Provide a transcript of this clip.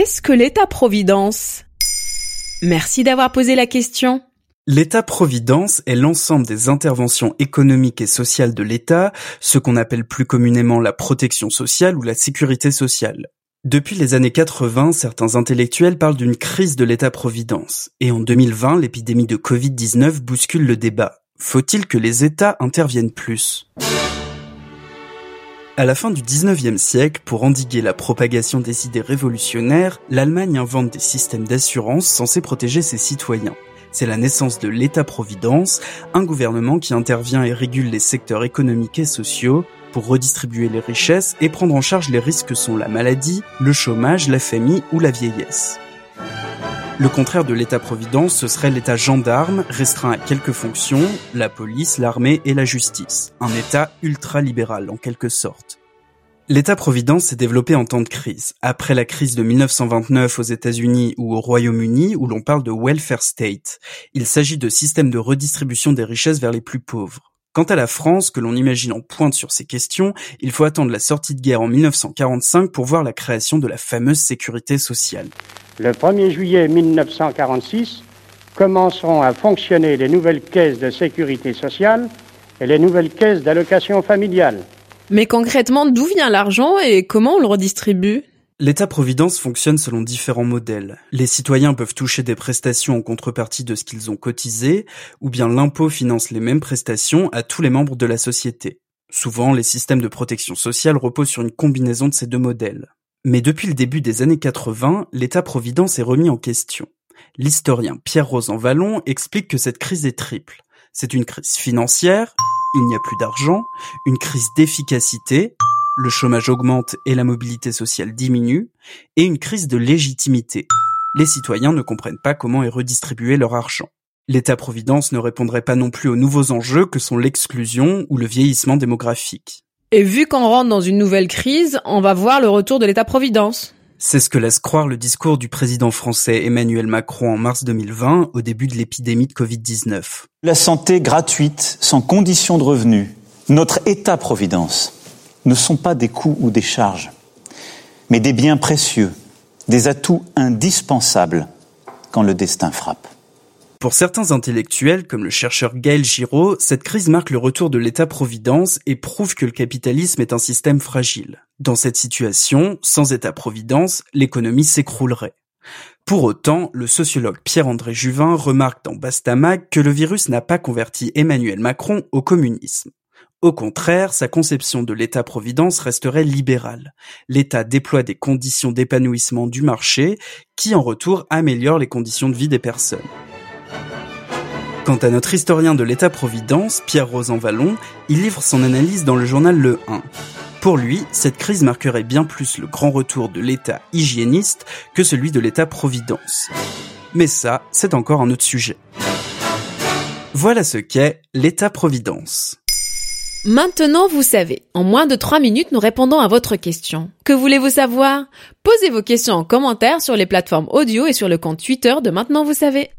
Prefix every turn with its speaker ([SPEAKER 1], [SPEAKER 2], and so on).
[SPEAKER 1] Qu'est-ce que l'État-providence Merci d'avoir posé la question.
[SPEAKER 2] L'État-providence est l'ensemble des interventions économiques et sociales de l'État, ce qu'on appelle plus communément la protection sociale ou la sécurité sociale. Depuis les années 80, certains intellectuels parlent d'une crise de l'État-providence. Et en 2020, l'épidémie de Covid-19 bouscule le débat. Faut-il que les États interviennent plus? À la fin du 19e siècle, pour endiguer la propagation des idées révolutionnaires, l'Allemagne invente des systèmes d'assurance censés protéger ses citoyens. C'est la naissance de l'État-providence, un gouvernement qui intervient et régule les secteurs économiques et sociaux pour redistribuer les richesses et prendre en charge les risques que sont la maladie, le chômage, la famille ou la vieillesse. Le contraire de l'État-providence, ce serait l'État gendarme, restreint à quelques fonctions, la police, l'armée et la justice. Un État ultra-libéral, en quelque sorte. L'État-providence s'est développé en temps de crise, après la crise de 1929 aux États-Unis ou au Royaume-Uni, où l'on parle de welfare state. Il s'agit de systèmes de redistribution des richesses vers les plus pauvres. Quant à la France, que l'on imagine en pointe sur ces questions, il faut attendre la sortie de guerre en 1945 pour voir la création de la fameuse sécurité sociale.
[SPEAKER 3] Le 1er juillet 1946, commenceront à fonctionner les nouvelles caisses de sécurité sociale et les nouvelles caisses d'allocation familiale.
[SPEAKER 1] Mais concrètement, d'où vient l'argent et comment on le redistribue?
[SPEAKER 2] L'État-providence fonctionne selon différents modèles. Les citoyens peuvent toucher des prestations en contrepartie de ce qu'ils ont cotisé, ou bien l'impôt finance les mêmes prestations à tous les membres de la société. Souvent, les systèmes de protection sociale reposent sur une combinaison de ces deux modèles. Mais depuis le début des années 80, l'État-providence est remis en question. L'historien Pierre Rosan-Vallon explique que cette crise est triple. C'est une crise financière, il n'y a plus d'argent, une crise d'efficacité, le chômage augmente et la mobilité sociale diminue, et une crise de légitimité. Les citoyens ne comprennent pas comment est redistribué leur argent. L'État-providence ne répondrait pas non plus aux nouveaux enjeux que sont l'exclusion ou le vieillissement démographique.
[SPEAKER 1] Et vu qu'on rentre dans une nouvelle crise, on va voir le retour de l'État-providence.
[SPEAKER 2] C'est ce que laisse croire le discours du président français Emmanuel Macron en mars 2020, au début de l'épidémie de Covid-19.
[SPEAKER 4] La santé gratuite, sans condition de revenu, notre État-providence, ne sont pas des coûts ou des charges, mais des biens précieux, des atouts indispensables quand le destin frappe.
[SPEAKER 2] Pour certains intellectuels, comme le chercheur Gaël Giraud, cette crise marque le retour de l'État-providence et prouve que le capitalisme est un système fragile. Dans cette situation, sans État-providence, l'économie s'écroulerait. Pour autant, le sociologue Pierre-André Juvin remarque dans Bastamag que le virus n'a pas converti Emmanuel Macron au communisme. Au contraire, sa conception de l'État-providence resterait libérale. L'État déploie des conditions d'épanouissement du marché qui, en retour, améliorent les conditions de vie des personnes. Quant à notre historien de l'État-providence, Pierre Rosan-Vallon, il livre son analyse dans le journal Le 1. Pour lui, cette crise marquerait bien plus le grand retour de l'État hygiéniste que celui de l'État-providence. Mais ça, c'est encore un autre sujet. Voilà ce qu'est l'État-providence.
[SPEAKER 1] Maintenant, vous savez. En moins de 3 minutes, nous répondons à votre question. Que voulez-vous savoir? Posez vos questions en commentaire sur les plateformes audio et sur le compte Twitter de Maintenant, vous savez.